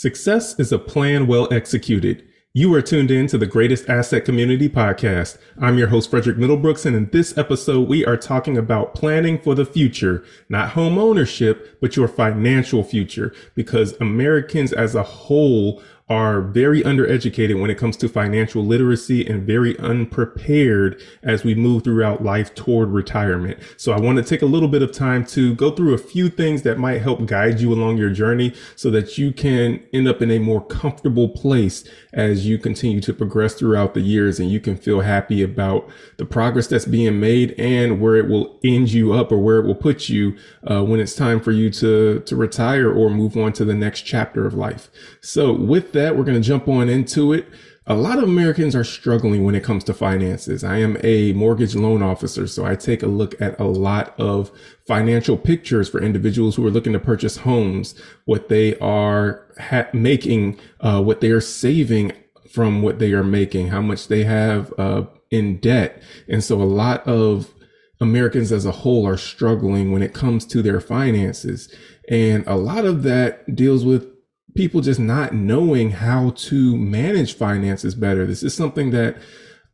Success is a plan well executed. You are tuned in to the Greatest Asset Community podcast. I'm your host, Frederick Middlebrooks, and in this episode, we are talking about planning for the future, not home ownership, but your financial future, because Americans as a whole are very undereducated when it comes to financial literacy and very unprepared as we move throughout life toward retirement. So I want to take a little bit of time to go through a few things that might help guide you along your journey so that you can end up in a more comfortable place as you continue to progress throughout the years and you can feel happy about the progress that's being made and where it will end you up or where it will put you uh, when it's time for you to, to retire or move on to the next chapter of life. So with that, that, we're going to jump on into it. A lot of Americans are struggling when it comes to finances. I am a mortgage loan officer, so I take a look at a lot of financial pictures for individuals who are looking to purchase homes, what they are ha- making, uh, what they are saving from what they are making, how much they have uh, in debt. And so a lot of Americans as a whole are struggling when it comes to their finances. And a lot of that deals with people just not knowing how to manage finances better. This is something that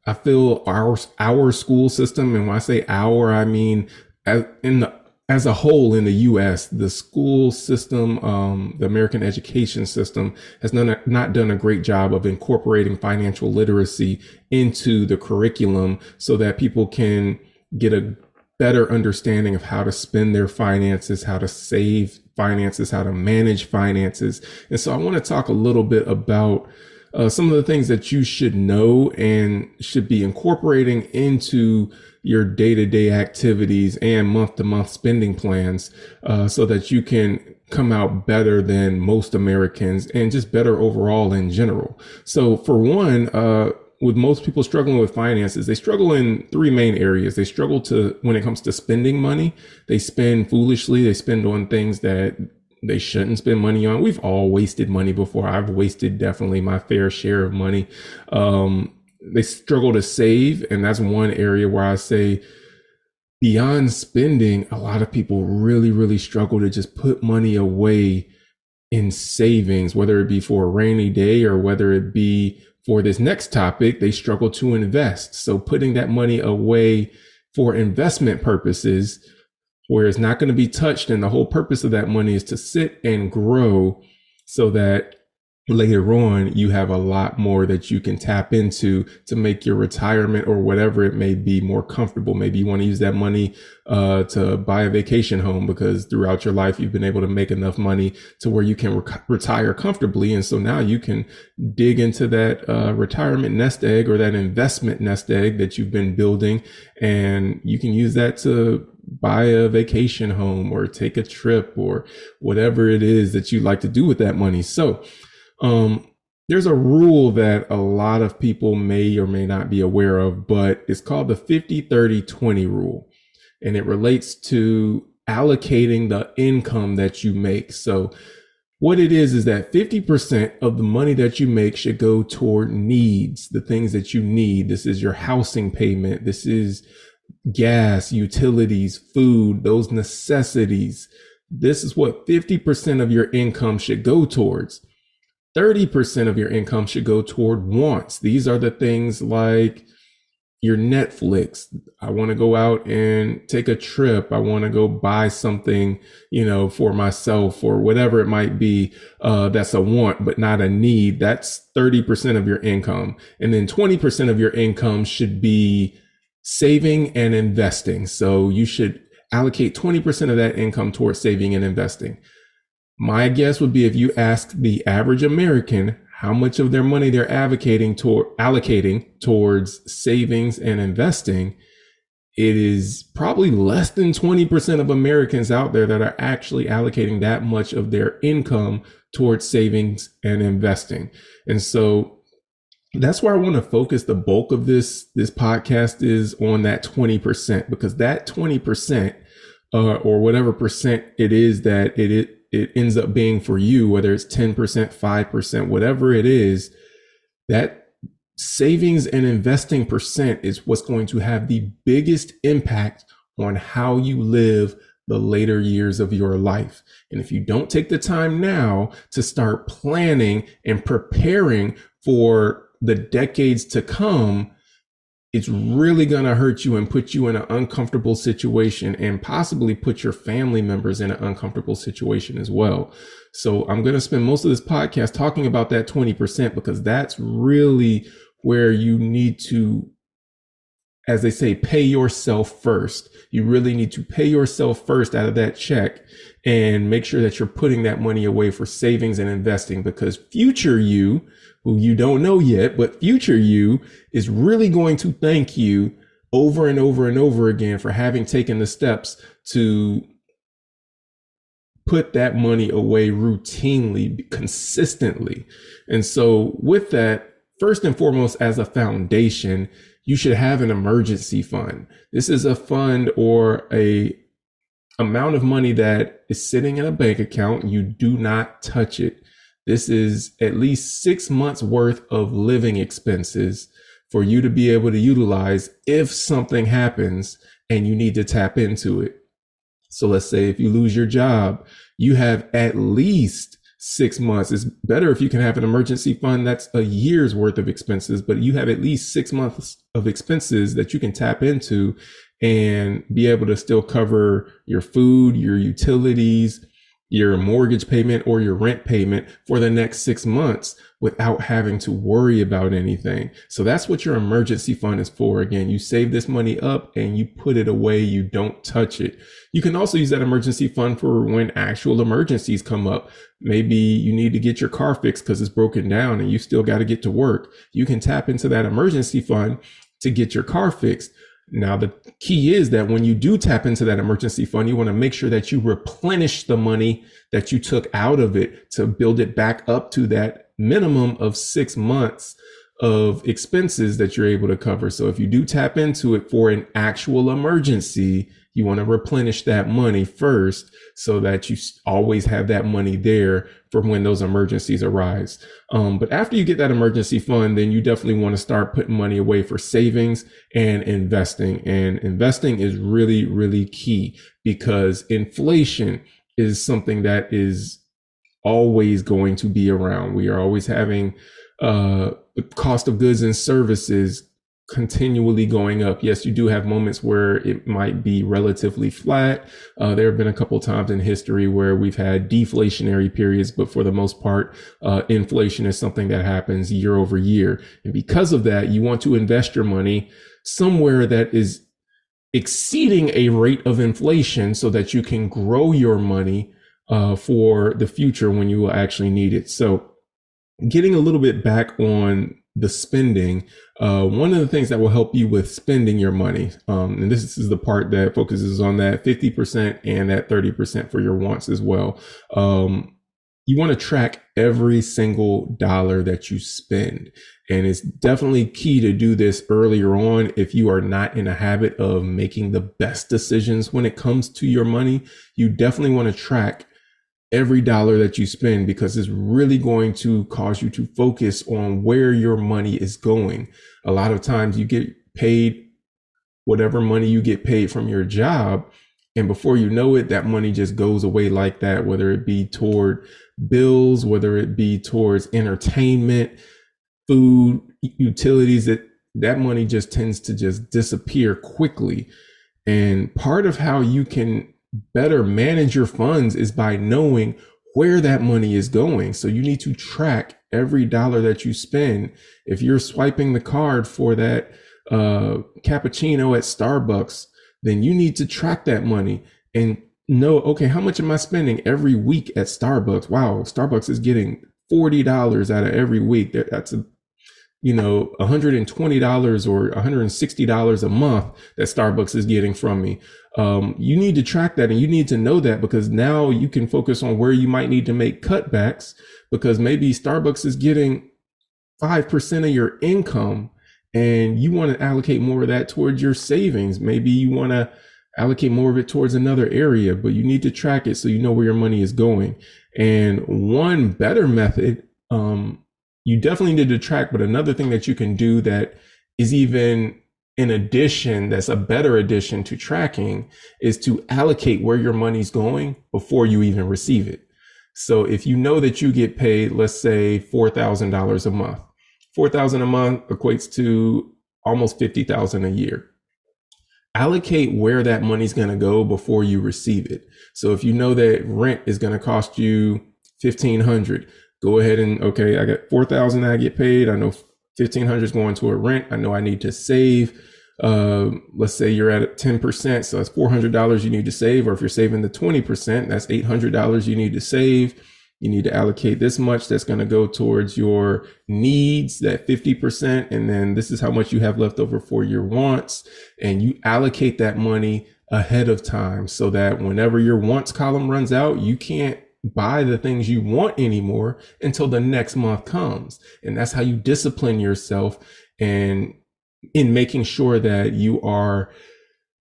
I feel our our school system, and when I say our, I mean as in the, as a whole in the U.S., the school system, um, the American education system, has not not done a great job of incorporating financial literacy into the curriculum so that people can get a better understanding of how to spend their finances, how to save finances, how to manage finances. And so I want to talk a little bit about uh, some of the things that you should know and should be incorporating into your day-to-day activities and month-to-month spending plans uh, so that you can come out better than most Americans and just better overall in general. So for one, uh, with most people struggling with finances, they struggle in three main areas. They struggle to, when it comes to spending money, they spend foolishly. They spend on things that they shouldn't spend money on. We've all wasted money before. I've wasted definitely my fair share of money. Um, they struggle to save. And that's one area where I say, beyond spending, a lot of people really, really struggle to just put money away in savings, whether it be for a rainy day or whether it be for this next topic, they struggle to invest. So putting that money away for investment purposes, where it's not going to be touched. And the whole purpose of that money is to sit and grow so that later on you have a lot more that you can tap into to make your retirement or whatever it may be more comfortable. Maybe you want to use that money uh, to buy a vacation home because throughout your life you've been able to make enough money to where you can re- retire comfortably. And so now you can dig into that uh, retirement nest egg or that investment nest egg that you've been building. And you can use that to buy a vacation home or take a trip or whatever it is that you like to do with that money. So um, there's a rule that a lot of people may or may not be aware of, but it's called the 50 30 20 rule. And it relates to allocating the income that you make. So, what it is is that 50% of the money that you make should go toward needs, the things that you need. This is your housing payment. This is gas, utilities, food, those necessities. This is what 50% of your income should go towards. 30% of your income should go toward wants. These are the things like your Netflix. I want to go out and take a trip. I want to go buy something, you know, for myself or whatever it might be. Uh, that's a want, but not a need. That's 30% of your income. And then 20% of your income should be saving and investing. So you should allocate 20% of that income towards saving and investing. My guess would be if you ask the average American how much of their money they're advocating toward allocating towards savings and investing, it is probably less than 20% of Americans out there that are actually allocating that much of their income towards savings and investing. And so that's where I want to focus the bulk of this this podcast is on that 20% because that 20% uh, or whatever percent it is that it, it it ends up being for you, whether it's 10%, 5%, whatever it is, that savings and investing percent is what's going to have the biggest impact on how you live the later years of your life. And if you don't take the time now to start planning and preparing for the decades to come, it's really going to hurt you and put you in an uncomfortable situation and possibly put your family members in an uncomfortable situation as well. So I'm going to spend most of this podcast talking about that 20% because that's really where you need to as they say, pay yourself first. You really need to pay yourself first out of that check and make sure that you're putting that money away for savings and investing because future you, who you don't know yet, but future you is really going to thank you over and over and over again for having taken the steps to put that money away routinely, consistently. And so with that, first and foremost, as a foundation, you should have an emergency fund. This is a fund or a amount of money that is sitting in a bank account. You do not touch it. This is at least six months worth of living expenses for you to be able to utilize if something happens and you need to tap into it. So let's say if you lose your job, you have at least six months. It's better if you can have an emergency fund that's a year's worth of expenses, but you have at least six months of expenses that you can tap into and be able to still cover your food, your utilities, your mortgage payment or your rent payment for the next six months without having to worry about anything. So that's what your emergency fund is for. Again, you save this money up and you put it away. You don't touch it. You can also use that emergency fund for when actual emergencies come up. Maybe you need to get your car fixed because it's broken down and you still got to get to work. You can tap into that emergency fund to get your car fixed. Now, the key is that when you do tap into that emergency fund, you want to make sure that you replenish the money that you took out of it to build it back up to that minimum of six months of expenses that you're able to cover. So if you do tap into it for an actual emergency, you want to replenish that money first so that you always have that money there for when those emergencies arise. Um, but after you get that emergency fund, then you definitely want to start putting money away for savings and investing. And investing is really, really key because inflation is something that is always going to be around. We are always having uh, the cost of goods and services continually going up. Yes, you do have moments where it might be relatively flat. Uh, there have been a couple times in history where we've had deflationary periods, but for the most part, uh, inflation is something that happens year over year. And because of that, you want to invest your money somewhere that is exceeding a rate of inflation so that you can grow your money uh, for the future when you will actually need it. So getting a little bit back on the spending, uh, one of the things that will help you with spending your money, um, and this is the part that focuses on that 50% and that 30% for your wants as well. Um, you want to track every single dollar that you spend. And it's definitely key to do this earlier on if you are not in a habit of making the best decisions when it comes to your money. You definitely want to track every dollar that you spend because it's really going to cause you to focus on where your money is going. A lot of times you get paid whatever money you get paid from your job. And before you know it, that money just goes away like that, whether it be toward bills, whether it be towards entertainment, food, utilities, that that money just tends to just disappear quickly. And part of how you can better manage your funds is by knowing where that money is going. So you need to track every dollar that you spend. If you're swiping the card for that uh, cappuccino at Starbucks, then you need to track that money and know, okay, how much am I spending every week at Starbucks? Wow, Starbucks is getting $40 out of every week. That's a you know, $120 or $160 a month that Starbucks is getting from me. Um, you need to track that and you need to know that because now you can focus on where you might need to make cutbacks because maybe Starbucks is getting 5% of your income and you want to allocate more of that towards your savings. Maybe you want to allocate more of it towards another area, but you need to track it so you know where your money is going. And one better method, um, you definitely need to track, but another thing that you can do that is even in addition, that's a better addition to tracking is to allocate where your money's going before you even receive it. So if you know that you get paid, let's say $4,000 a month, 4,000 a month equates to almost 50,000 a year. Allocate where that money's going to go before you receive it. So if you know that rent is going to cost you 1500, go ahead and okay, I got 4,000 I get paid. I know 1500 is going to a rent. I know I need to save. Uh, let's say you're at 10%. So that's $400 you need to save. Or if you're saving the 20%, that's $800 you need to save. You need to allocate this much that's going to go towards your needs, that 50%. And then this is how much you have left over for your wants. And you allocate that money ahead of time so that whenever your wants column runs out, you can't buy the things you want anymore until the next month comes. And that's how you discipline yourself and in making sure that you are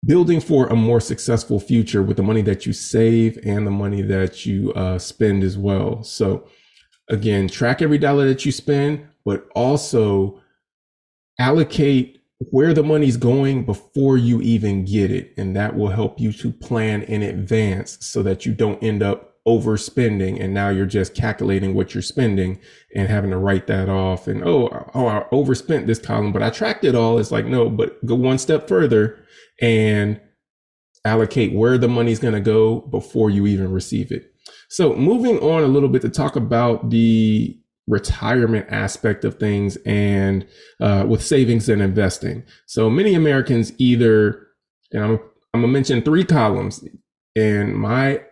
building for a more successful future with the money that you save and the money that you uh, spend as well. So again, track every dollar that you spend, but also allocate where the money's going before you even get it. And that will help you to plan in advance so that you don't end up overspending and now you're just calculating what you're spending and having to write that off and oh oh I overspent this column but I tracked it all. It's like no but go one step further and allocate where the money's going to go before you even receive it. So moving on a little bit to talk about the retirement aspect of things and uh, with savings and investing. So many Americans either and I'm I'm gonna mention three columns and my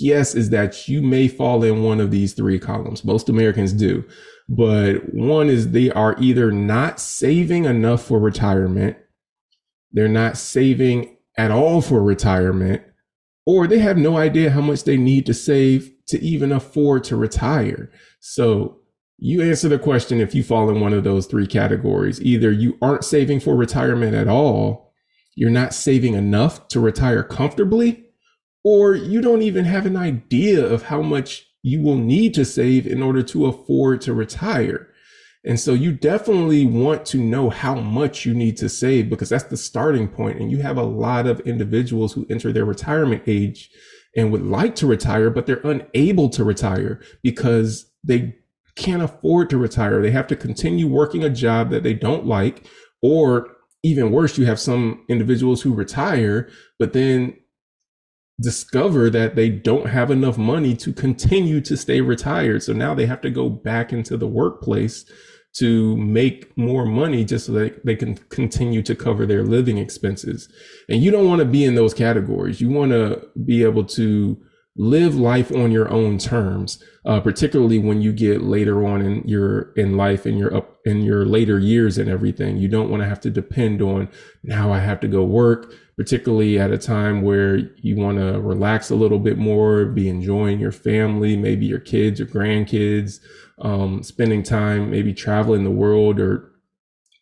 guess is that you may fall in one of these three columns. Most Americans do. But one is they are either not saving enough for retirement, they're not saving at all for retirement, or they have no idea how much they need to save to even afford to retire. So you answer the question if you fall in one of those three categories. Either you aren't saving for retirement at all, you're not saving enough to retire comfortably, or you don't even have an idea of how much you will need to save in order to afford to retire. And so you definitely want to know how much you need to save because that's the starting point. And you have a lot of individuals who enter their retirement age and would like to retire, but they're unable to retire because they can't afford to retire. They have to continue working a job that they don't like, or even worse, you have some individuals who retire, but then discover that they don't have enough money to continue to stay retired. So now they have to go back into the workplace to make more money just so that they can continue to cover their living expenses. And you don't want to be in those categories. You want to be able to live life on your own terms, uh, particularly when you get later on in your in life and your up in your later years and everything. You don't want to have to depend on now I have to go work particularly at a time where you want to relax a little bit more, be enjoying your family, maybe your kids or grandkids, um, spending time, maybe traveling the world or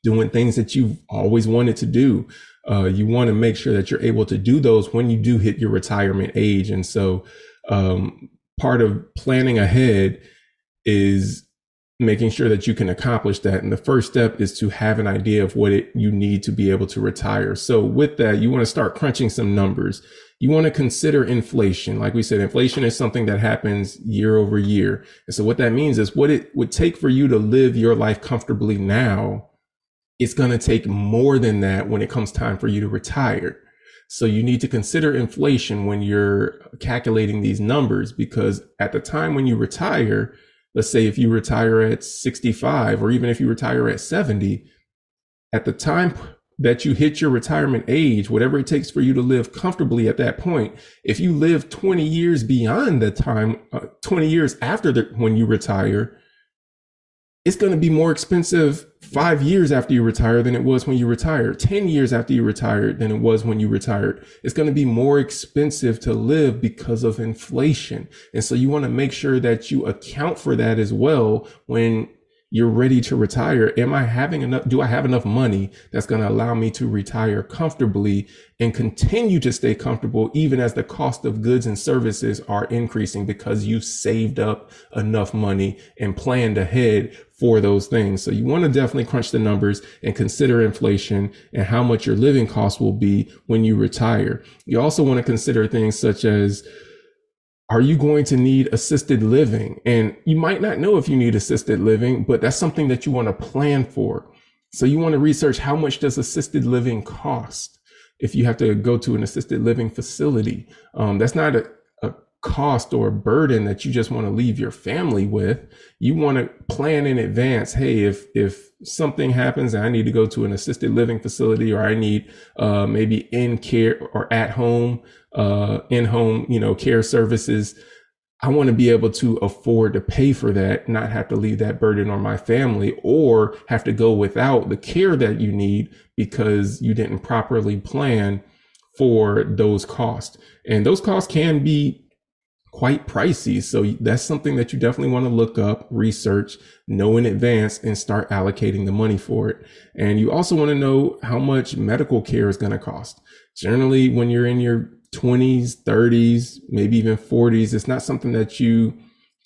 doing things that you've always wanted to do. Uh, you want to make sure that you're able to do those when you do hit your retirement age. And so, um, part of planning ahead is making sure that you can accomplish that. And the first step is to have an idea of what it, you need to be able to retire. So with that, you want to start crunching some numbers. You want to consider inflation. Like we said, inflation is something that happens year over year. And so what that means is what it would take for you to live your life comfortably now. It's going to take more than that when it comes time for you to retire. So you need to consider inflation when you're calculating these numbers because at the time when you retire, let's say if you retire at 65 or even if you retire at 70 at the time that you hit your retirement age whatever it takes for you to live comfortably at that point if you live 20 years beyond the time uh, 20 years after the, when you retire it's going to be more expensive five years after you retire than it was when you retired, 10 years after you retired than it was when you retired. It's going to be more expensive to live because of inflation. And so you want to make sure that you account for that as well when you're ready to retire. Am I having enough? Do I have enough money that's going to allow me to retire comfortably and continue to stay comfortable even as the cost of goods and services are increasing because you've saved up enough money and planned ahead for those things. So you want to definitely crunch the numbers and consider inflation and how much your living costs will be when you retire. You also want to consider things such as are you going to need assisted living? And you might not know if you need assisted living, but that's something that you want to plan for. So you want to research how much does assisted living cost? If you have to go to an assisted living facility, um, that's not a, a cost or a burden that you just want to leave your family with. You want to plan in advance. Hey, if if something happens and I need to go to an assisted living facility or I need uh, maybe in care or at home uh, in-home, you know, care services. I want to be able to afford to pay for that, not have to leave that burden on my family or have to go without the care that you need because you didn't properly plan for those costs. And those costs can be quite pricey. So that's something that you definitely want to look up, research, know in advance and start allocating the money for it. And you also want to know how much medical care is going to cost. Generally, when you're in your 20s, 30s, maybe even 40s. It's not something that you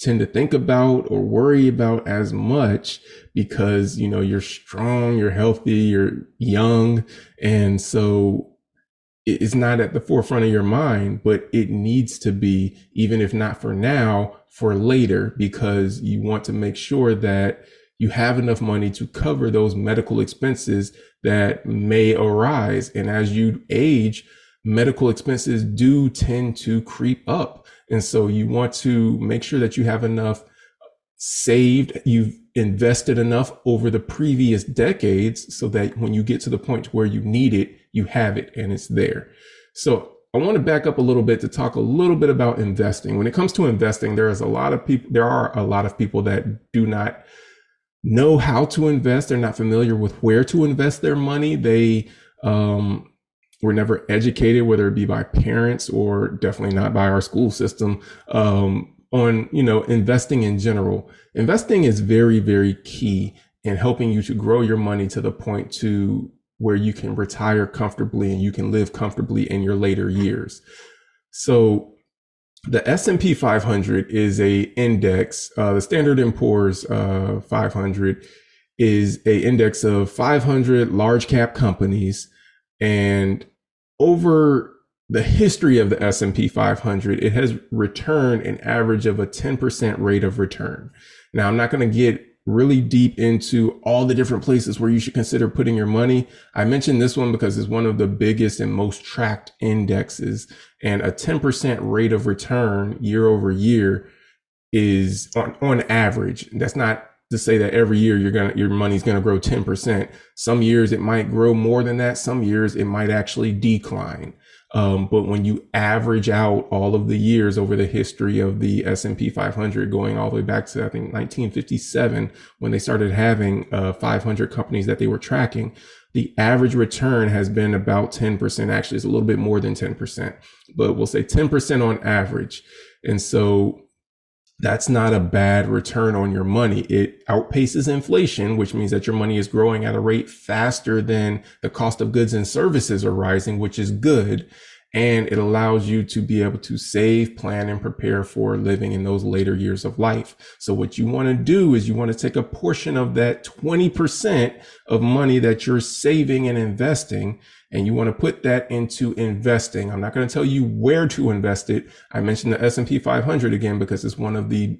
tend to think about or worry about as much because, you know, you're strong, you're healthy, you're young. And so it's not at the forefront of your mind, but it needs to be, even if not for now, for later, because you want to make sure that you have enough money to cover those medical expenses that may arise. And as you age, medical expenses do tend to creep up. And so you want to make sure that you have enough saved, you've invested enough over the previous decades so that when you get to the point where you need it, you have it and it's there. So I want to back up a little bit to talk a little bit about investing. When it comes to investing, there is a lot of people, there are a lot of people that do not know how to invest. They're not familiar with where to invest their money. They, um, were never educated, whether it be by parents or definitely not by our school system, um, on, you know, investing in general. Investing is very, very key in helping you to grow your money to the point to where you can retire comfortably and you can live comfortably in your later years. So the S&P 500 is a index. Uh, the Standard & Poor's uh, 500 is a index of 500 large cap companies and over the history of the S&P 500, it has returned an average of a 10% rate of return. Now, I'm not going to get really deep into all the different places where you should consider putting your money. I mentioned this one because it's one of the biggest and most tracked indexes and a 10% rate of return year over year is on, on average. That's not to say that every year you're gonna your money's gonna grow 10%. Some years it might grow more than that. Some years it might actually decline. Um, but when you average out all of the years over the history of the S&P 500, going all the way back to I think 1957, when they started having uh, 500 companies that they were tracking, the average return has been about 10%. Actually, it's a little bit more than 10%, but we'll say 10% on average. And so that's not a bad return on your money. It outpaces inflation, which means that your money is growing at a rate faster than the cost of goods and services are rising, which is good. And it allows you to be able to save, plan, and prepare for living in those later years of life. So what you want to do is you want to take a portion of that 20% of money that you're saving and investing and you want to put that into investing. I'm not going to tell you where to invest it. I mentioned the S&P 500 again because it's one of the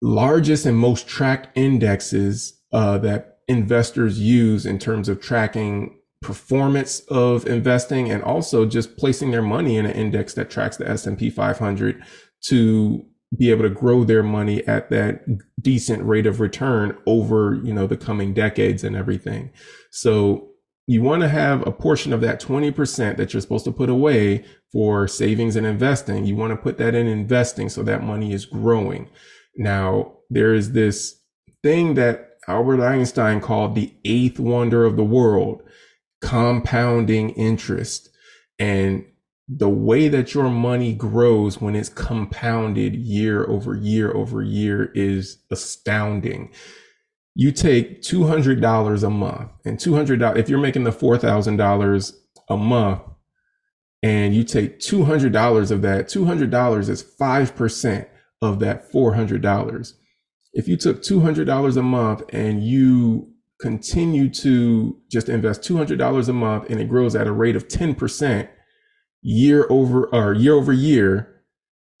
largest and most tracked indexes uh, that investors use in terms of tracking performance of investing and also just placing their money in an index that tracks the S&P 500 to be able to grow their money at that decent rate of return over, you know, the coming decades and everything. So you want to have a portion of that 20% that you're supposed to put away for savings and investing. You want to put that in investing so that money is growing. Now, there is this thing that Albert Einstein called the eighth wonder of the world, compounding interest. And the way that your money grows when it's compounded year over year over year is astounding. You take $200 a month and $200, if you're making the $4,000 a month and you take $200 of that, $200 is 5% of that $400. If you took $200 a month and you continue to just invest $200 a month and it grows at a rate of 10%, year over or year over year,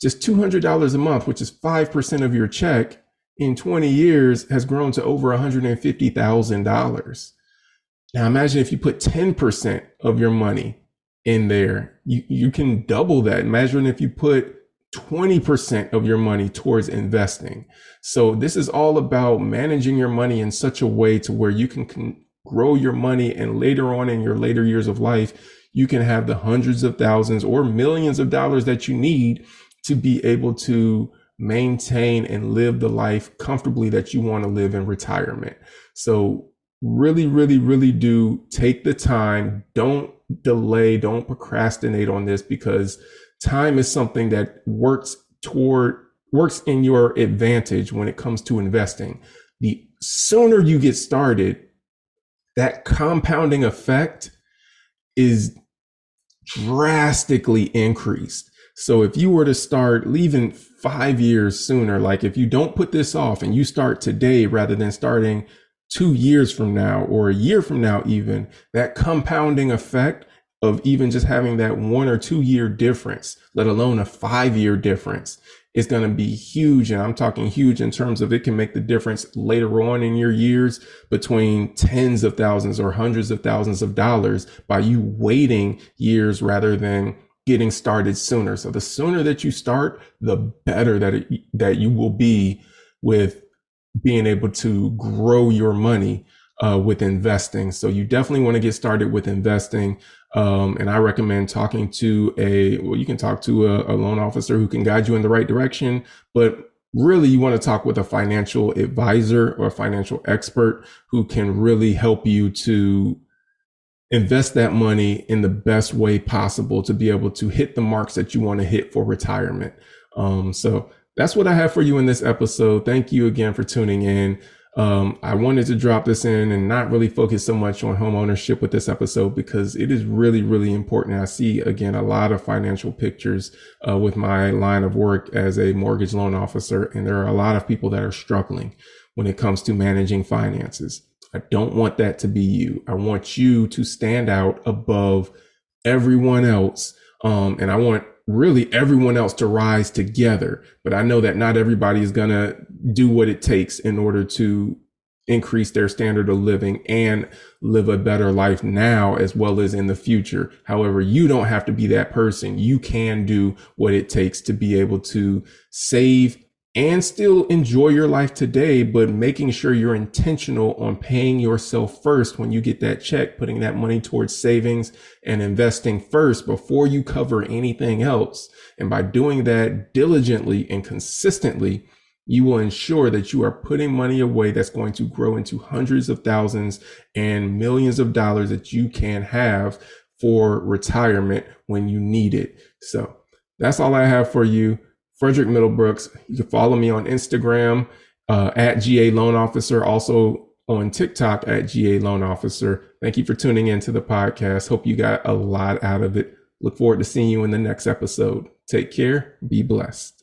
just $200 a month, which is 5% of your check in 20 years has grown to over $150,000. Now imagine if you put 10% of your money in there, you, you can double that. Imagine if you put 20% of your money towards investing. So this is all about managing your money in such a way to where you can, grow your money and later on in your later years of life, you can have the hundreds of thousands or millions of dollars that you need to be able to maintain and live the life comfortably that you want to live in retirement. So really, really, really do take the time. Don't delay. Don't procrastinate on this because time is something that works toward works in your advantage when it comes to investing. The sooner you get started, that compounding effect is drastically increased. So if you were to start leaving five years sooner, like if you don't put this off and you start today rather than starting two years from now or a year from now, even that compounding effect of even just having that one or two year difference, let alone a five year difference, is going to be huge. And I'm talking huge in terms of it can make the difference later on in your years between tens of thousands or hundreds of thousands of dollars by you waiting years rather than getting started sooner. So the sooner that you start, the better that it, that you will be with being able to grow your money uh, with investing. So you definitely want to get started with investing. Um, and I recommend talking to a, well, you can talk to a, a loan officer who can guide you in the right direction, but really you want to talk with a financial advisor or a financial expert who can really help you to invest that money in the best way possible to be able to hit the marks that you want to hit for retirement. Um, so that's what I have for you in this episode. Thank you again for tuning in. Um, I wanted to drop this in and not really focus so much on home ownership with this episode because it is really, really important. I see again a lot of financial pictures uh, with my line of work as a mortgage loan officer, and there are a lot of people that are struggling when it comes to managing finances. I don't want that to be you. I want you to stand out above everyone else. Um, and I want really everyone else to rise together. But I know that not everybody is going to do what it takes in order to increase their standard of living and live a better life now as well as in the future. However, you don't have to be that person. You can do what it takes to be able to save and still enjoy your life today, but making sure you're intentional on paying yourself first when you get that check, putting that money towards savings and investing first before you cover anything else. And by doing that diligently and consistently, you will ensure that you are putting money away that's going to grow into hundreds of thousands and millions of dollars that you can have for retirement when you need it. So that's all I have for you. Frederick Middlebrooks. You can follow me on Instagram uh, at GA Loan Officer, also on TikTok at GA Loan Officer. Thank you for tuning in to the podcast. Hope you got a lot out of it. Look forward to seeing you in the next episode. Take care. Be blessed.